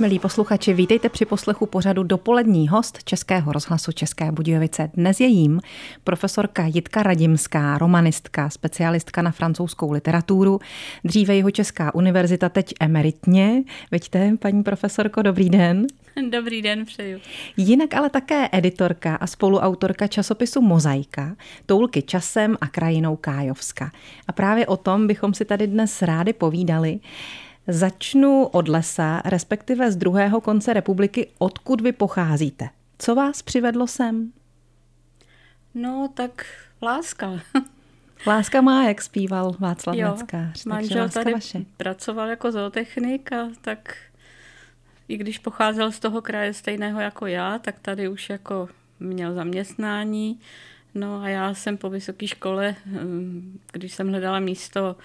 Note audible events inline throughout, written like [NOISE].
Milí posluchači, vítejte při poslechu pořadu Dopolední host Českého rozhlasu České Budějovice. Dnes je jím profesorka Jitka Radimská, romanistka, specialistka na francouzskou literaturu, dříve jeho Česká univerzita, teď emeritně. Veďte, paní profesorko, dobrý den. [LAUGHS] Dobrý den, přeju. Jinak ale také editorka a spoluautorka časopisu Mozaika, Toulky časem a krajinou Kájovska. A právě o tom bychom si tady dnes rádi povídali. Začnu od lesa, respektive z druhého konce republiky, odkud vy pocházíte. Co vás přivedlo sem? No, tak láska. Láska má, jak zpíval Václav jo, Neckář. Manžel tady vaše. pracoval jako zootechnik a tak i když pocházel z toho kraje stejného jako já, tak tady už jako měl zaměstnání. No a já jsem po vysoké škole, hm, když jsem hledala místo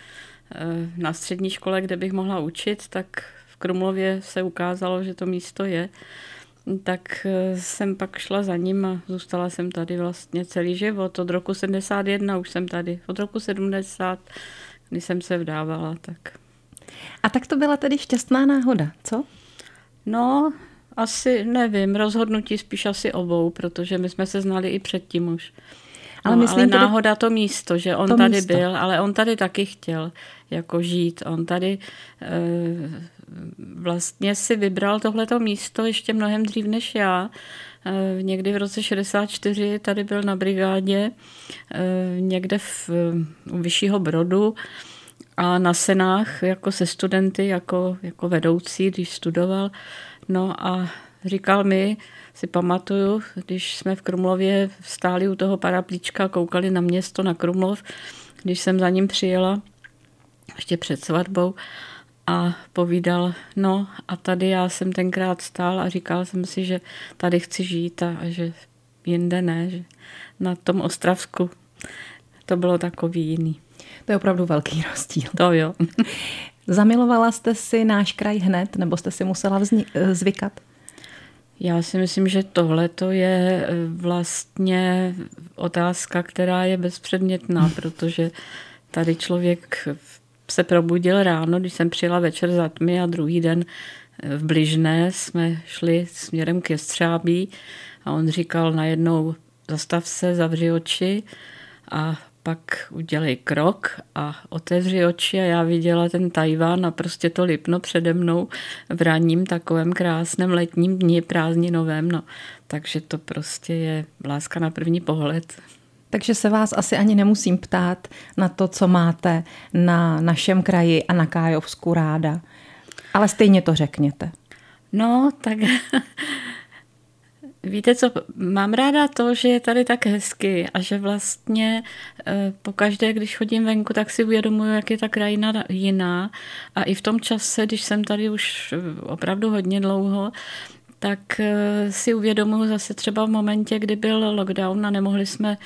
na střední škole, kde bych mohla učit, tak v Krumlově se ukázalo, že to místo je. Tak eh, jsem pak šla za ním a zůstala jsem tady vlastně celý život. Od roku 71 už jsem tady. Od roku 70, kdy jsem se vdávala. Tak. A tak to byla tedy šťastná náhoda, co? No, asi nevím, rozhodnutí spíš asi obou, protože my jsme se znali i předtím už. Ale, no, myslím ale náhoda to místo, že on to tady místo. byl, ale on tady taky chtěl jako žít. On tady e, vlastně si vybral tohleto místo ještě mnohem dřív než já. E, někdy v roce 64 tady byl na brigádě, e, někde v, u Vyššího Brodu a na senách jako se studenty, jako, jako vedoucí, když studoval. No a říkal mi, si pamatuju, když jsme v Krumlově stáli u toho paraplíčka, koukali na město, na Krumlov, když jsem za ním přijela, ještě před svatbou, a povídal, no a tady já jsem tenkrát stál a říkal jsem si, že tady chci žít a, a že jinde ne, že na tom Ostravsku to bylo takový jiný. To je opravdu velký rozdíl. To jo. [LAUGHS] Zamilovala jste si náš kraj hned, nebo jste si musela vzni- zvykat? Já si myslím, že tohle to je eh, vlastně otázka, která je bezpředmětná, [LAUGHS] protože tady člověk se probudil ráno, když jsem přijela večer za tmy a druhý den eh, v Bližné jsme šli směrem ke Střábí a on říkal najednou zastav se, zavři oči a pak udělej krok a otevři oči a já viděla ten Tajván a prostě to lipno přede mnou v ranním takovém krásném letním dni prázdninovém. No. Takže to prostě je láska na první pohled. Takže se vás asi ani nemusím ptát na to, co máte na našem kraji a na Kájovsku ráda. Ale stejně to řekněte. No, tak [LAUGHS] Víte co, mám ráda to, že je tady tak hezky a že vlastně eh, pokaždé, když chodím venku, tak si uvědomuji, jak je ta krajina jiná. A i v tom čase, když jsem tady už eh, opravdu hodně dlouho, tak eh, si uvědomuji zase třeba v momentě, kdy byl lockdown a nemohli jsme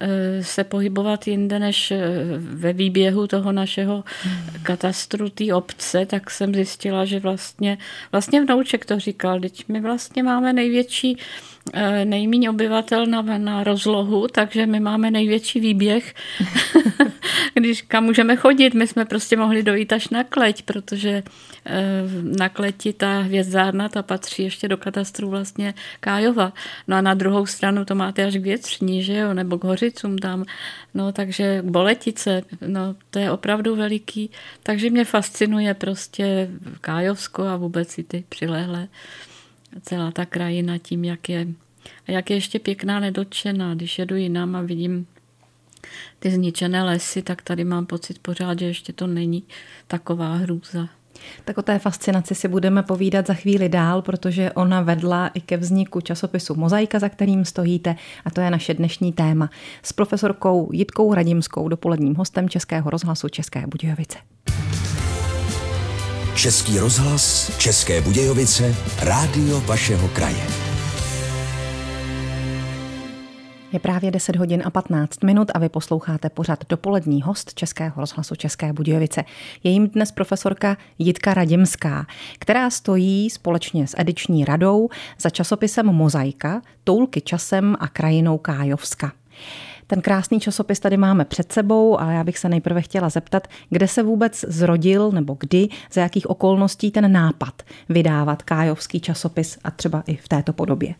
eh, se pohybovat jinde než eh, ve výběhu toho našeho katastru té obce, tak jsem zjistila, že vlastně, vlastně vnouček to říkal, teď my vlastně máme největší nejméně obyvatel na, na rozlohu, takže my máme největší výběh, [LAUGHS] když kam můžeme chodit. My jsme prostě mohli dojít až na kleť, protože na kleti ta hvězdárna, ta patří ještě do katastru vlastně Kájova. No a na druhou stranu to máte až k větřní, že jo, nebo k hořicům tam. No takže boletice, no to je opravdu veliký. Takže mě fascinuje prostě Kájovsko a vůbec i ty přilehlé celá ta krajina tím, jak je, jak je ještě pěkná nedotčená. Když jedu jinam a vidím ty zničené lesy, tak tady mám pocit pořád, že ještě to není taková hrůza. Tak o té fascinaci si budeme povídat za chvíli dál, protože ona vedla i ke vzniku časopisu Mozaika, za kterým stojíte, a to je naše dnešní téma. S profesorkou Jitkou Radimskou, dopoledním hostem Českého rozhlasu České Budějovice. Český rozhlas, České Budějovice, rádio vašeho kraje. Je právě 10 hodin a 15 minut a vy posloucháte pořad dopolední host Českého rozhlasu České Budějovice. Je jim dnes profesorka Jitka Radimská, která stojí společně s ediční radou za časopisem Mozaika, Toulky časem a krajinou Kájovska. Ten krásný časopis tady máme před sebou a já bych se nejprve chtěla zeptat, kde se vůbec zrodil nebo kdy, za jakých okolností ten nápad vydávat kájovský časopis a třeba i v této podobě.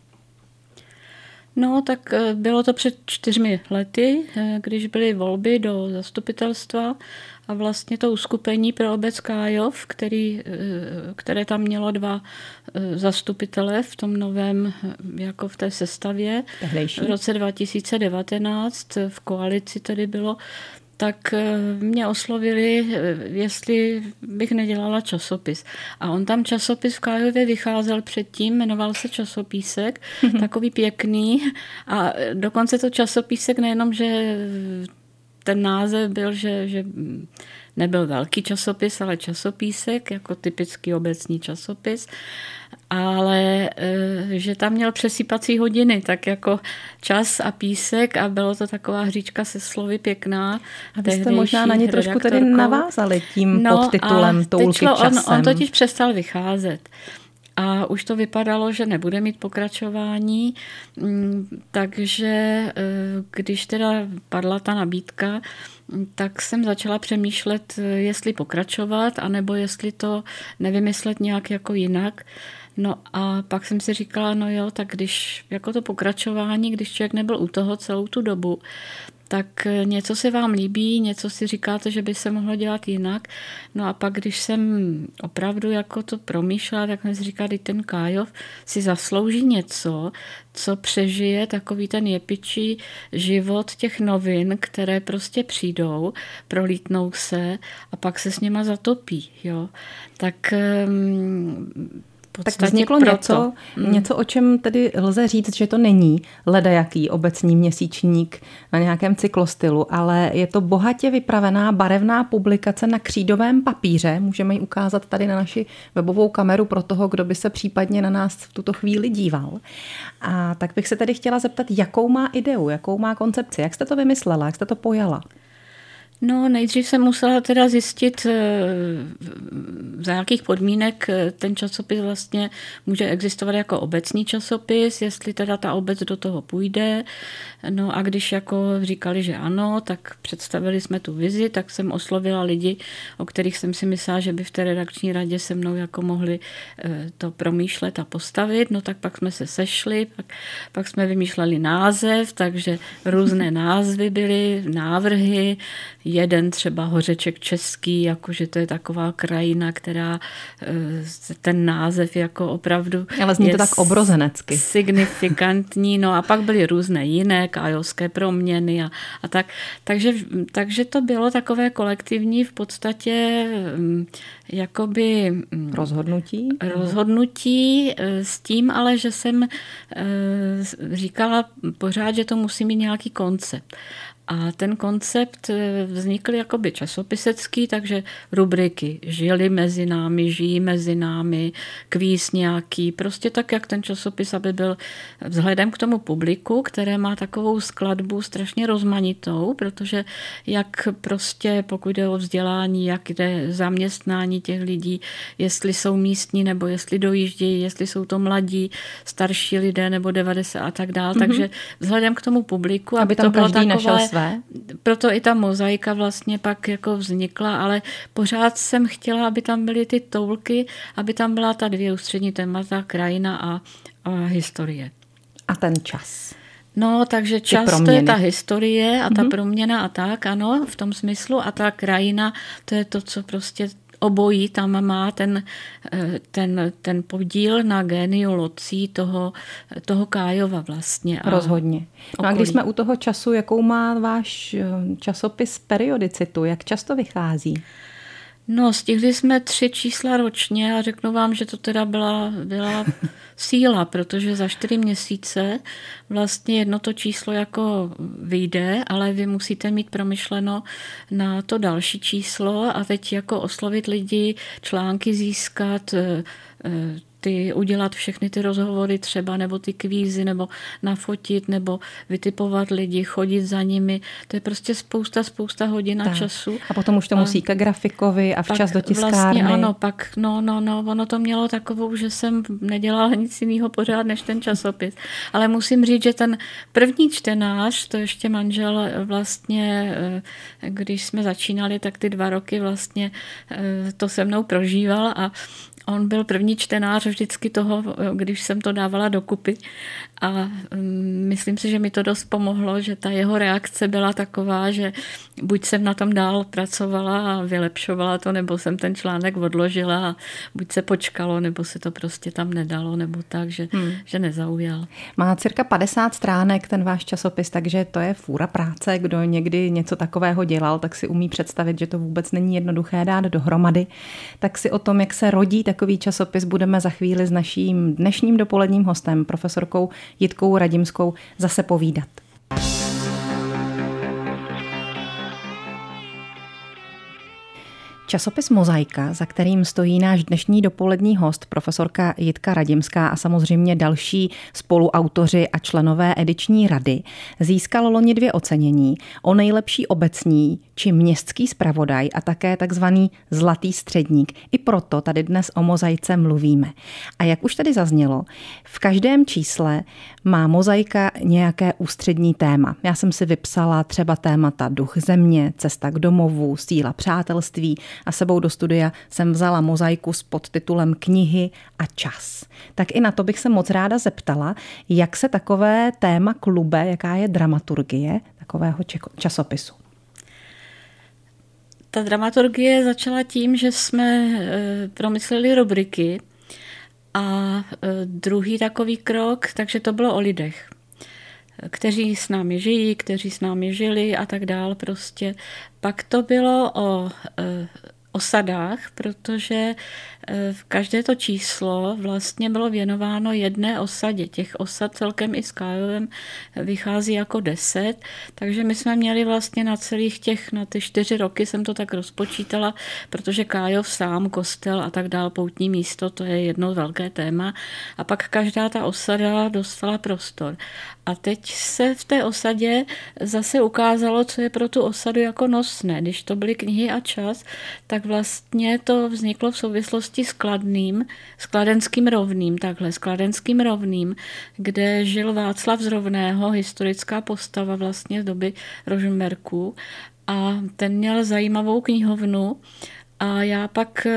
No, tak eh, bylo to před čtyřmi lety, eh, když byly volby do zastupitelstva a vlastně to uskupení pro obec Kájov, který, eh, které tam mělo dva zastupitele v tom novém, jako v té sestavě, Tehlejší. v roce 2019 v koalici tedy bylo, tak eh, mě oslovili, eh, jestli bych nedělala časopis. A on tam časopis v Kájově vycházel předtím, jmenoval se časopísek, [LAUGHS] takový pěkný. A dokonce to časopísek nejenom, že ten název byl, že, že nebyl velký časopis, ale časopísek, jako typický obecní časopis ale eh, že tam měl přesýpací hodiny, tak jako čas a písek a bylo to taková hříčka se slovy pěkná. A vy jste možná na ně trošku tedy navázali tím no podtitulem Toulky časem. On, on totiž přestal vycházet. A už to vypadalo, že nebude mít pokračování, mm, takže eh, když teda padla ta nabídka, tak jsem začala přemýšlet, eh, jestli pokračovat, anebo jestli to nevymyslet nějak jako jinak. No a pak jsem si říkala, no jo, tak když jako to pokračování, když člověk nebyl u toho celou tu dobu, tak eh, něco se vám líbí, něco si říkáte, že by se mohlo dělat jinak. No a pak, když jsem opravdu jako to promýšlela, tak jsem si říkala, že ten Kájov si zaslouží něco, co přežije takový ten jepičí život těch novin, které prostě přijdou, prolítnou se a pak se s nima zatopí. Jo. Tak um, tak vzniklo proto. něco, hmm. něco, o čem tedy lze říct, že to není ledajaký obecní měsíčník na nějakém cyklostylu, ale je to bohatě vypravená barevná publikace na křídovém papíře. Můžeme ji ukázat tady na naši webovou kameru pro toho, kdo by se případně na nás v tuto chvíli díval. A tak bych se tedy chtěla zeptat, jakou má ideu, jakou má koncepci, jak jste to vymyslela, jak jste to pojala? No, nejdřív jsem musela teda zjistit, eh, za jakých podmínek eh, ten časopis vlastně může existovat jako obecný časopis, jestli teda ta obec do toho půjde. No a když jako říkali, že ano, tak představili jsme tu vizi, tak jsem oslovila lidi, o kterých jsem si myslela, že by v té redakční radě se mnou jako mohli eh, to promýšlet a postavit. No tak pak jsme se sešli, pak, pak jsme vymýšleli název, takže různé [LAUGHS] názvy byly, návrhy, jeden třeba hořeček český, jakože to je taková krajina, která eh, ten název jako opravdu Ale zní to tak obrozenecky. Signifikantní, no a pak byly různé jiné kájovské proměny a, a tak. Takže, takže to bylo takové kolektivní v podstatě mm, jakoby mm, rozhodnutí. Rozhodnutí eh, s tím ale, že jsem eh, říkala pořád, že to musí mít nějaký koncept. A ten koncept eh, vznikl jakoby časopisecký, takže rubriky žili mezi námi, žijí mezi námi, kvíz nějaký, prostě tak, jak ten časopis, aby byl vzhledem k tomu publiku, které má takovou skladbu strašně rozmanitou, protože jak prostě pokud jde o vzdělání, jak jde zaměstnání těch lidí, jestli jsou místní nebo jestli dojíždějí, jestli jsou to mladí, starší lidé nebo 90 a tak dále. Mm-hmm. Takže vzhledem k tomu publiku, aby, aby tam to každý takové, našel své. Proto i ta mozaika vlastně pak jako vznikla, ale pořád jsem chtěla, aby tam byly ty toulky, aby tam byla ta dvě ústřední témata, krajina a, a historie. A ten čas. No, takže čas to je ta historie a ta mm-hmm. proměna a tak, ano, v tom smyslu. A ta krajina, to je to, co prostě obojí tam má ten, eh, ten, ten podíl na géniu locí toho, toho Kájova vlastně. A Rozhodně. No a když jsme u toho času, jakou má váš eh, časopis periodicitu? Jak často vychází? No, stihli jsme tři čísla ročně a řeknu vám, že to teda byla, byla [LAUGHS] síla, protože za čtyři měsíce vlastně jedno to číslo jako vyjde, ale vy musíte mít promyšleno na to další číslo a teď jako oslovit lidi, články získat, eh, eh, ty udělat všechny ty rozhovory třeba, nebo ty kvízy, nebo nafotit, nebo vytipovat lidi, chodit za nimi. To je prostě spousta, spousta hodin a času. A potom už to musí ke grafikovi a včas do tiskárny. Vlastně ano, pak, no, no, no, ono to mělo takovou, že jsem nedělala nic jiného pořád než ten časopis. Ale musím říct, že ten první čtenář, to ještě manžel vlastně, eh, když jsme začínali, tak ty dva roky vlastně eh, to se mnou prožíval a On byl první čtenář vždycky toho, když jsem to dávala dokupy. A mm, myslím si, že mi to dost pomohlo, že ta jeho reakce byla taková, že buď jsem na tom dál pracovala a vylepšovala to, nebo jsem ten článek odložila a buď se počkalo, nebo se to prostě tam nedalo, nebo tak, že, hmm. že nezaujal. Má cirka 50 stránek ten váš časopis, takže to je fůra práce. Kdo někdy něco takového dělal, tak si umí představit, že to vůbec není jednoduché dát dohromady. Tak si o tom, jak se rodí takový časopis, budeme za chvíli s naším dnešním dopoledním hostem, profesorkou Jitkou Radimskou, zase povídat. Časopis Mozaika, za kterým stojí náš dnešní dopolední host, profesorka Jitka Radimská a samozřejmě další spoluautoři a členové ediční rady, získal loni dvě ocenění o nejlepší obecní či městský zpravodaj a také takzvaný zlatý středník. I proto tady dnes o mozaice mluvíme. A jak už tady zaznělo, v každém čísle má mozaika nějaké ústřední téma. Já jsem si vypsala třeba témata duch země, cesta k domovu, síla přátelství a sebou do studia jsem vzala mozaiku s podtitulem knihy a čas. Tak i na to bych se moc ráda zeptala, jak se takové téma klube, jaká je dramaturgie takového časopisu. Ta dramaturgie začala tím, že jsme eh, promysleli rubriky a eh, druhý takový krok, takže to bylo o lidech kteří s námi žijí, kteří s námi žili a tak dál prostě. Pak to bylo o eh, osadách, protože eh, v každé to číslo vlastně bylo věnováno jedné osadě. Těch osad celkem i s Kájovem vychází jako deset, takže my jsme měli vlastně na celých těch, na ty čtyři roky jsem to tak rozpočítala, protože Kájov sám, kostel a tak dál, poutní místo, to je jedno velké téma. A pak každá ta osada dostala prostor. A teď se v té osadě zase ukázalo, co je pro tu osadu jako nosné. Když to byly knihy a čas, tak vlastně to vzniklo v souvislosti s Kladným, s Kladenským rovným, takhle, s Kladenským rovným, kde žil Václav z Rovného, historická postava vlastně z doby Rožmerků a ten měl zajímavou knihovnu a já pak,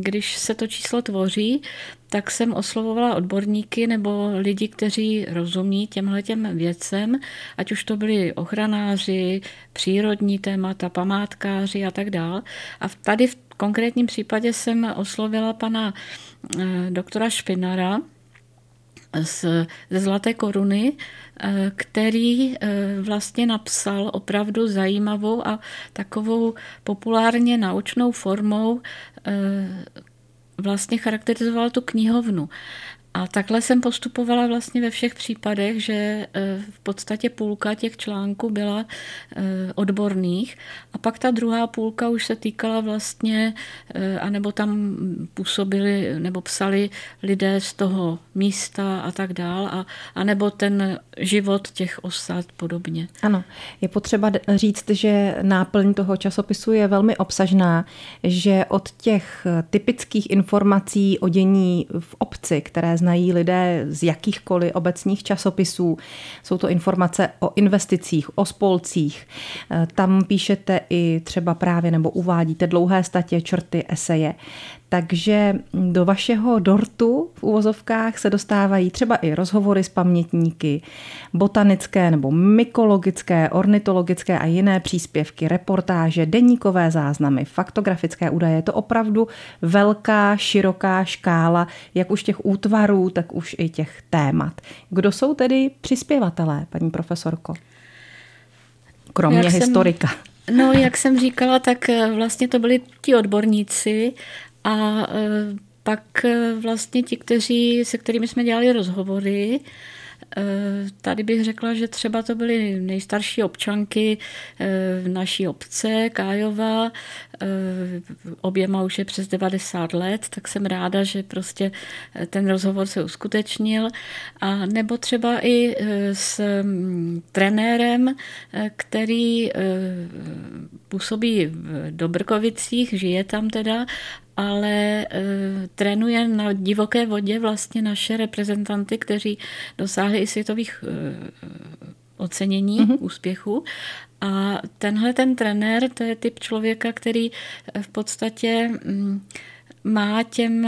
když se to číslo tvoří, tak jsem oslovovala odborníky nebo lidi, kteří rozumí těmhle těm věcem, ať už to byli ochranáři, přírodní témata, památkáři a tak dál. A tady v konkrétním případě jsem oslovila pana eh, doktora Špinara, z, ze Zlaté koruny, eh, který eh, vlastně napsal opravdu zajímavou a takovou populárně naučnou formou vlastně charakterizoval tu knihovnu. A takhle jsem postupovala vlastně ve všech případech, že e, v podstatě půlka těch článků byla e, odborných a pak ta druhá půlka už se týkala vlastně, e, anebo tam působili nebo psali lidé z toho místa a tak dál, a, anebo ten život těch osad podobně. Ano, je potřeba říct, že náplň toho časopisu je velmi obsažná, že od těch typických informací o dění v obci, které znají lidé z jakýchkoliv obecních časopisů. Jsou to informace o investicích, o spolcích. Eh, tam píšete i třeba právě nebo uvádíte dlouhé statě, črty, eseje. Takže do vašeho dortu v uvozovkách se dostávají třeba i rozhovory s pamětníky, botanické nebo mykologické, ornitologické a jiné příspěvky, reportáže, deníkové záznamy, faktografické údaje. Je to opravdu velká, široká škála, jak už těch útvarů, tak už i těch témat. Kdo jsou tedy přispěvatelé, paní profesorko? Kromě jak historika. Jsem, no, jak jsem říkala, tak eh, vlastně to byli ti odborníci a e, pak e, vlastně ti, kteří, se kterými jsme dělali rozhovory, Tady bych řekla, že třeba to byly nejstarší občanky v naší obce, Kájova, oběma už je přes 90 let, tak jsem ráda, že prostě ten rozhovor se uskutečnil. A nebo třeba i s mm, trenérem, který působí v Dobrkovicích, žije tam teda ale uh, trénuje na divoké vodě vlastně naše reprezentanty, kteří dosáhli i světových uh, ocenění, mm-hmm. úspěchu. A tenhle ten trenér, to je typ člověka, který v podstatě um, má těm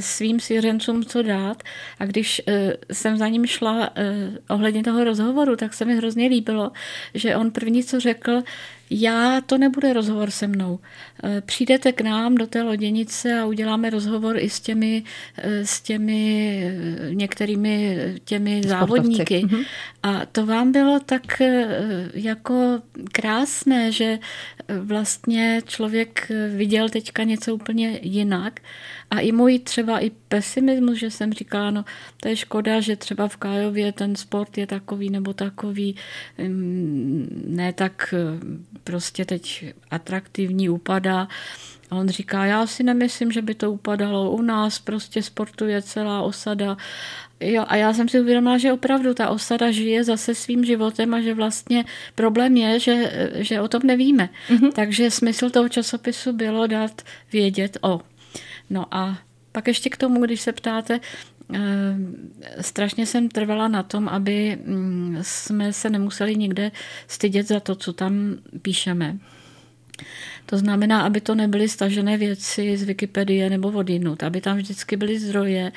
svým svěřencům co dát. A když jsem za ním šla ohledně toho rozhovoru, tak se mi hrozně líbilo, že on první, co řekl, já, to nebude rozhovor se mnou. Eh, přijdete k nám do té loděnice a uděláme rozhovor i s těmi, eh, s těmi eh, některými těmi Sportovci. závodníky. Mhm. A to vám bylo tak jako krásné, že vlastně člověk viděl teďka něco úplně jinak. A i můj třeba i pesimismus, že jsem říkala, no to je škoda, že třeba v Kájově ten sport je takový nebo takový, ne tak prostě teď atraktivní, upadá. A on říká, já si nemyslím, že by to upadalo. U nás prostě sportuje celá osada. Jo, a já jsem si uvědomila, že opravdu ta osada žije zase svým životem a že vlastně problém je, že, že o tom nevíme. Mm-hmm. Takže smysl toho časopisu bylo dát vědět o. No a pak ještě k tomu, když se ptáte, strašně jsem trvala na tom, aby mm, jsme se nemuseli nikde stydět za to, co tam píšeme. To znamená, aby to nebyly stažené věci z Wikipedie nebo odinut, aby tam vždycky byly zdroje,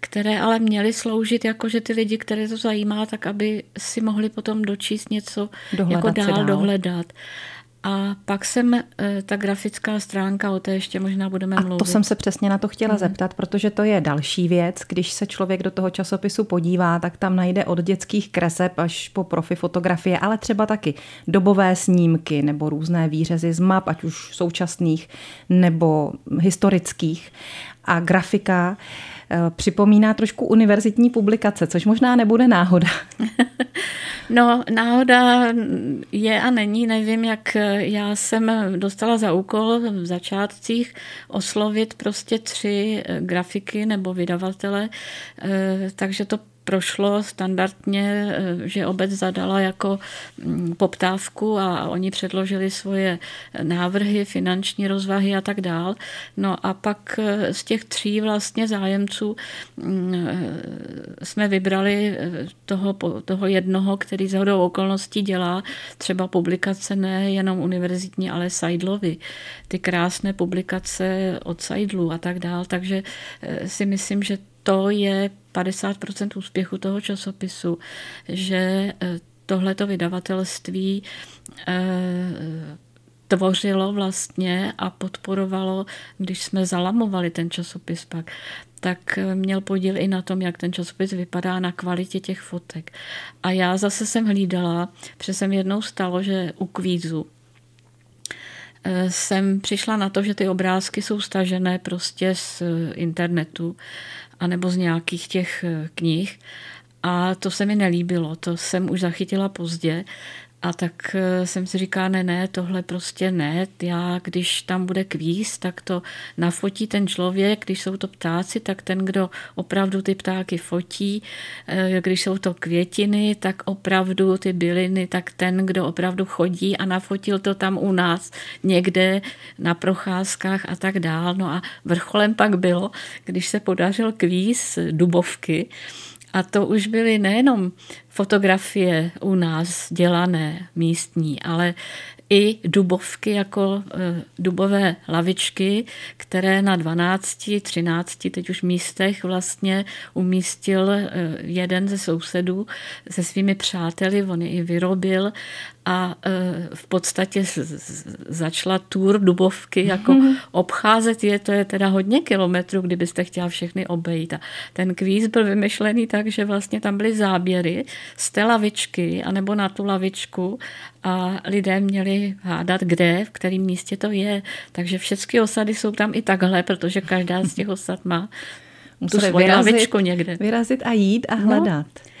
které ale měly sloužit jako, že ty lidi, které to zajímá, tak aby si mohli potom dočíst něco dohledat jako dál, dál dohledat. A pak jsem, eh, ta grafická stránka, o té ještě možná budeme a mluvit. to jsem se přesně na to chtěla mm. zeptat, protože to je další věc. Když se člověk do toho časopisu podívá, tak tam najde od dětských kreseb až po profi fotografie, ale třeba taky dobové snímky nebo různé výřezy z map, ať už současných nebo historických. A grafika eh, připomíná trošku univerzitní publikace, což možná nebude náhoda. [LAUGHS] No, náhoda je a není, nevím, jak já jsem dostala za úkol v začátcích oslovit prostě tři grafiky nebo vydavatele, eh, takže to prošlo standardně, eh, že obec zadala jako mm, poptávku a oni předložili svoje návrhy, finanční rozvahy a tak dál. No a pak eh, z těch tří vlastně zájemců mm, eh, jsme vybrali toho, toho jednoho, který za hodou okolností dělá třeba publikace ne jenom univerzitní, ale Seidlovy. Ty krásné publikace od Seidlu a tak dál. Takže si myslím, že to je 50% úspěchu toho časopisu, že eh, tohleto vydavatelství eh, tvořilo vlastně a podporovalo, když jsme zalamovali ten časopis pak, tak eh, měl podíl i na tom, jak ten časopis vypadá na kvalitě těch fotek. A já zase jsem hlídala, protože jsem jednou stalo, že u kvízu jsem přišla na to, že ty obrázky jsou stažené prostě z internetu anebo z nějakých těch eh, knih. A to se mi nelíbilo, to jsem už zachytila pozdě. A tak eh, jsem si říká, ne, ne, tohle prostě ne. Já, když tam bude kvíz, tak to nafotí ten člověk, když jsou to ptáci, tak ten, kdo opravdu ty ptáky fotí, eh, když jsou to květiny, tak opravdu ty byliny, tak ten, kdo opravdu chodí a nafotil to tam u nás někde na procházkách a tak dál. No a vrcholem pak bylo, když se podařil kvíz Dubovky, a to už byly nejenom fotografie u nás dělané místní, ale i dubovky jako e, dubové lavičky, které na 12, 13, teď už místech vlastně umístil e, jeden ze sousedů se svými přáteli, on je i vyrobil a e, v podstatě začala tour Dubovky jako mm-hmm. obcházet je, to je teda hodně kilometrů, kdybyste chtěla všechny obejít. A ten kvíz byl vymyšlený tak, že vlastně tam byly záběry z té lavičky anebo na tu lavičku a lidé měli hádat, kde, v kterém místě to je. Takže všechny osady jsou tam i takhle, protože každá z těch osad má tu svoji vyrazit, někde. Vyrazit a jít a no. hledat. No.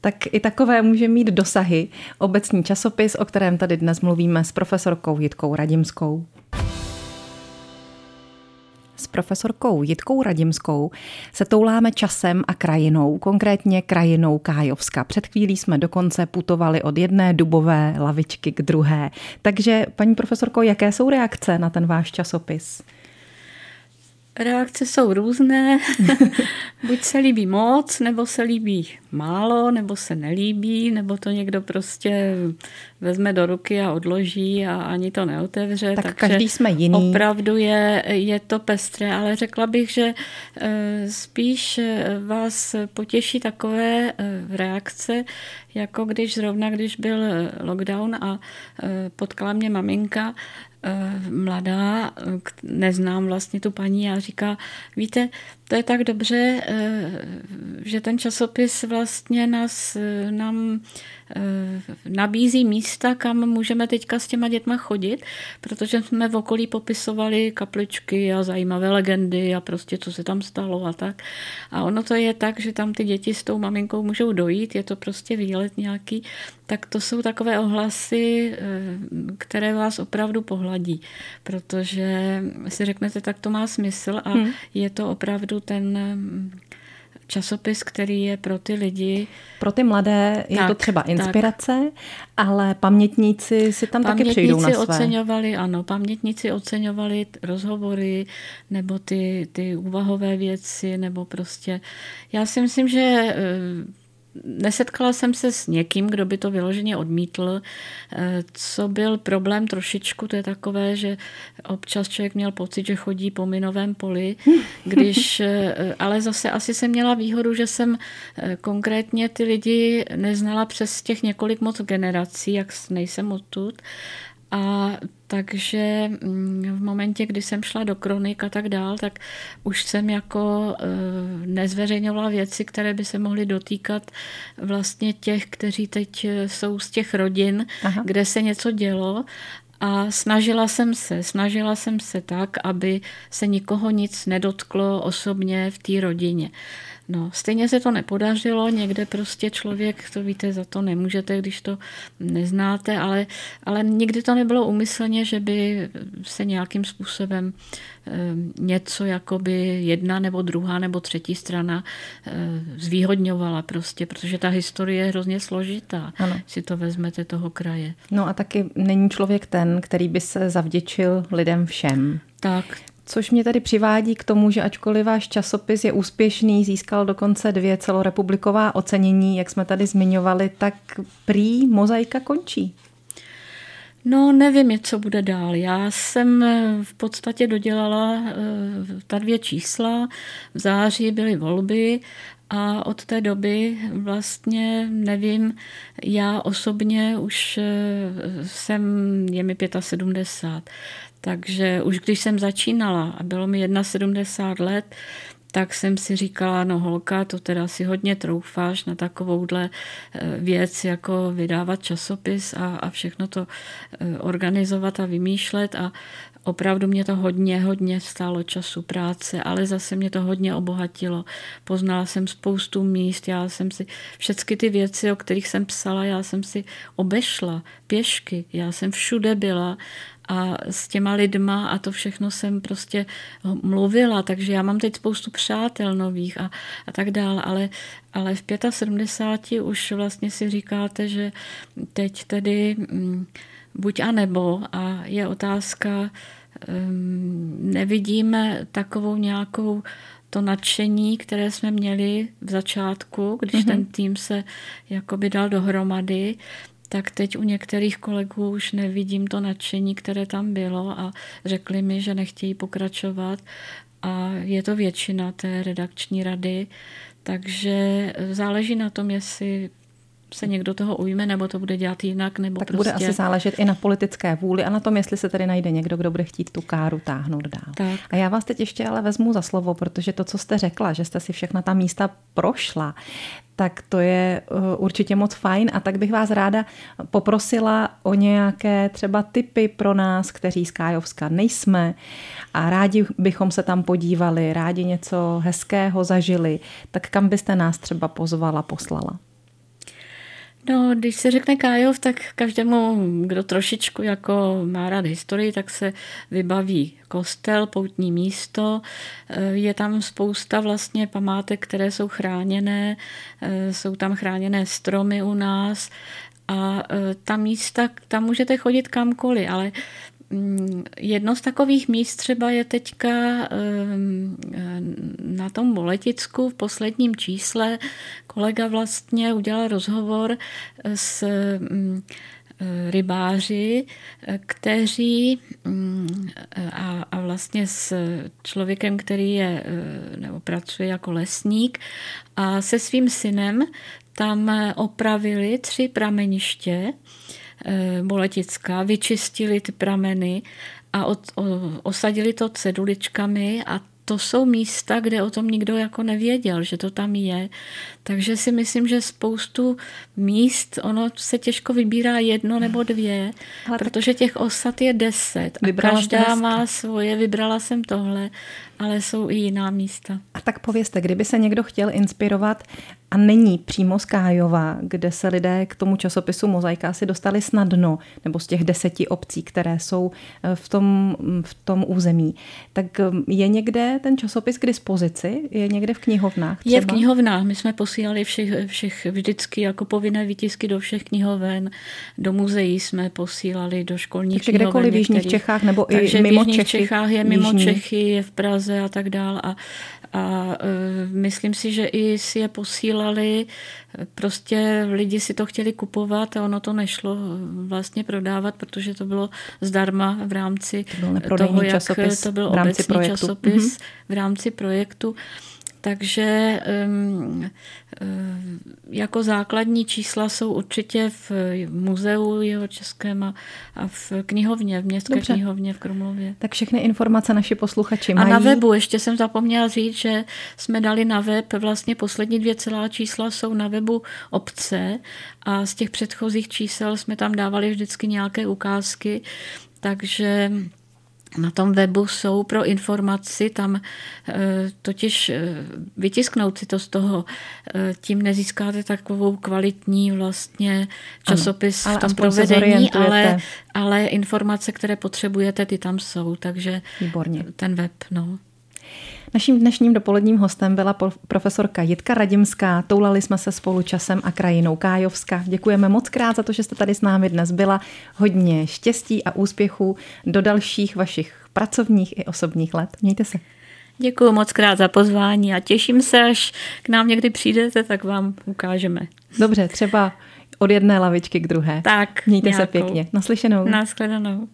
tak i takové může mít dosahy obecní časopis, o kterém tady dnes mluvíme s profesorkou Jitkou Radimskou s profesorkou Jitkou Radimskou se touláme časem a krajinou, konkrétně krajinou Kájovska. Před chvílí jsme dokonce putovali od jedné dubové lavičky k druhé. Takže, paní profesorko, jaké jsou reakce na ten váš časopis? Reakce jsou různé. [LAUGHS] Buď se líbí moc, nebo se líbí málo, nebo se nelíbí, nebo to někdo prostě vezme do ruky a odloží a ani to neotevře. Tak Takže každý jsme jiný. Opravdu je, je to pestré, ale řekla bych, že eh, spíš eh, vás potěší takové eh, reakce, jako když zrovna, když byl lockdown a potkala mě maminka, mladá, neznám vlastně tu paní a říká, víte, to je tak dobře, že ten časopis vlastně nás, nám Eh, nabízí místa, kam můžeme teďka s těma dětma chodit, protože jsme v okolí popisovali kapličky a zajímavé legendy a prostě co se tam stalo a tak. A ono to je tak, že tam ty děti s tou maminkou můžou dojít, je to prostě výlet nějaký, tak to jsou takové ohlasy, eh, které vás opravdu pohladí, protože si řeknete, tak to má smysl a hmm. je to opravdu ten časopis, který je pro ty lidi. Pro ty mladé je tak, to třeba inspirace, tak. ale pamětníci si tam taky přijdou na své. oceňovali, ano, pamětníci oceňovali rozhovory nebo ty, ty úvahové věci, nebo prostě. Já si myslím, že eh, nesetkala jsem se s někým, kdo by to vyloženě odmítl. Eh, co byl problém trošičku, to je takové, že občas člověk měl pocit, že chodí po minovém poli, [LAUGHS] když, eh, ale zase asi jsem měla výhodu, že jsem eh, konkrétně ty lidi neznala přes těch několik moc generací, jak nejsem odtud. A takže mm, v momentě, kdy jsem šla do kronik a tak dál, tak už jsem jako eh, nezveřejňovala věci, které by se mohly dotýkat vlastně těch, kteří teď eh, jsou z těch rodin, Aha. kde se něco dělo a snažila jsem se, snažila jsem se tak, aby se nikoho nic nedotklo osobně v té rodině. No, stejně se to nepodařilo, někde prostě člověk, to víte, za to nemůžete, když to neznáte, ale, ale nikdy to nebylo umyslně, že by se nějakým způsobem eh, něco jakoby jedna nebo druhá nebo třetí strana eh, zvýhodňovala prostě, protože ta historie je hrozně složitá, ano. si to vezmete toho kraje. No a taky není člověk ten, který by se zavděčil lidem všem. Tak, Což mě tady přivádí k tomu, že ačkoliv váš časopis je úspěšný, získal dokonce dvě celorepubliková ocenění, jak jsme tady zmiňovali, tak prý mozaika končí. No, nevím, co bude dál. Já jsem eh, v podstatě dodělala eh, ta dvě čísla. V září byly volby a od té doby vlastně nevím, já osobně už eh, jsem, je mi 75, takže už když jsem začínala a bylo mi 71 let, tak jsem si říkala, no holka, to teda si hodně troufáš na takovouhle eh, věc, jako vydávat časopis a, a všechno to eh, organizovat a vymýšlet. A opravdu mě to hodně, hodně stálo času práce, ale zase mě to hodně obohatilo. Poznala jsem spoustu míst, já jsem si všechny ty věci, o kterých jsem psala, já jsem si obešla pěšky, já jsem všude byla a s těma lidma a to všechno jsem prostě mluvila, takže já mám teď spoustu přátel nových a, a tak dále, ale, ale v 75 už vlastně si říkáte, že teď tedy mm, buď a nebo a je otázka, um, nevidíme takovou nějakou to nadšení, které jsme měli v začátku, když mm-hmm. ten tým se jakoby dal dohromady, tak teď u některých kolegů už nevidím to nadšení, které tam bylo a řekli mi, že nechtějí pokračovat a je to většina té redakční rady, takže záleží na tom, jestli se někdo toho ujme, nebo to bude dělat jinak, nebo tak prostě... bude asi záležet i na politické vůli a na tom, jestli se tady najde někdo, kdo bude chtít tu káru táhnout dál. Tak. A já vás teď ještě ale vezmu za slovo, protože to, co jste řekla, že jste si všechna ta místa prošla, tak to je uh, určitě moc fajn a tak bych vás ráda poprosila o nějaké třeba typy pro nás, kteří z Kájovska nejsme a rádi bychom se tam podívali, rádi něco hezkého zažili, tak kam byste nás třeba pozvala, poslala? No, když se řekne Kájov, tak každému, kdo trošičku jako má rád historii, tak se vybaví kostel, poutní místo. Je tam spousta vlastně památek, které jsou chráněné, jsou tam chráněné stromy u nás a ta místa, tam můžete chodit kamkoliv, ale jedno z takových míst třeba je teďka ehm, na tom Boleticku v posledním čísle. Kolega vlastně udělal rozhovor s mm, rybáři, kteří mm, a, a vlastně s člověkem, který je nebo pracuje jako lesník a se svým synem tam opravili tři prameniště, Eh, Boletická, vyčistili ty prameny a od, o, osadili to ceduličkami a to jsou místa, kde o tom nikdo jako nevěděl, že to tam je. Takže si myslím, že spoustu míst, ono se těžko vybírá jedno nebo dvě, Ale protože těch osad je deset a každá má svoje, vybrala jsem tohle, ale jsou i jiná místa. A tak povězte, kdyby se někdo chtěl inspirovat a není přímo z Kájova, kde se lidé k tomu časopisu Mozaika si dostali snadno, nebo z těch deseti obcí, které jsou eh, v tom, v tom území, tak eh, je někde ten časopis k dispozici? Je někde v knihovnách? Třeba? Je v knihovnách. My jsme posílali všech, všech vždycky jako povinné výtisky do všech knihoven. Do muzeí jsme posílali, do školních Takže knihoven. kdekoliv v Jižních Čechách nebo Takže i mimo v Jižních Čechy? Čechách je mimo Jižní. Čechy, je v Praze a tak dál. A, a uh, myslím si, že i si je posílali, prostě lidi si to chtěli kupovat a ono to nešlo vlastně prodávat, protože to bylo zdarma v rámci to toho, jak časopis to byl obecný projektu. časopis mm-hmm. v rámci projektu. Takže um, jako základní čísla jsou určitě v muzeu jeho českém a, a v knihovně, v městské Dobře. knihovně v Krumlově. Tak všechny informace naši posluchači mají. A na webu, ještě jsem zapomněla říct, že jsme dali na web, vlastně poslední dvě celá čísla jsou na webu obce a z těch předchozích čísel jsme tam dávali vždycky nějaké ukázky, takže na tom webu jsou pro informaci, tam eh, totiž eh, vytisknout si to z toho, eh, tím nezískáte takovou kvalitní vlastně časopis ano, v tom provedení, ale, ale informace, které potřebujete, ty tam jsou, takže Výborně. ten web, no. Naším dnešním dopoledním hostem byla profesorka Jitka Radimská. Toulali jsme se spolu časem a krajinou Kájovska. Děkujeme moc krát za to, že jste tady s námi dnes byla. Hodně štěstí a úspěchů do dalších vašich pracovních i osobních let. Mějte se. Děkuji moc krát za pozvání a těším se, až k nám někdy přijdete, tak vám ukážeme. Dobře, třeba od jedné lavičky k druhé. Tak, Mějte nějakou. se pěkně. Naslyšenou. Naschledanou.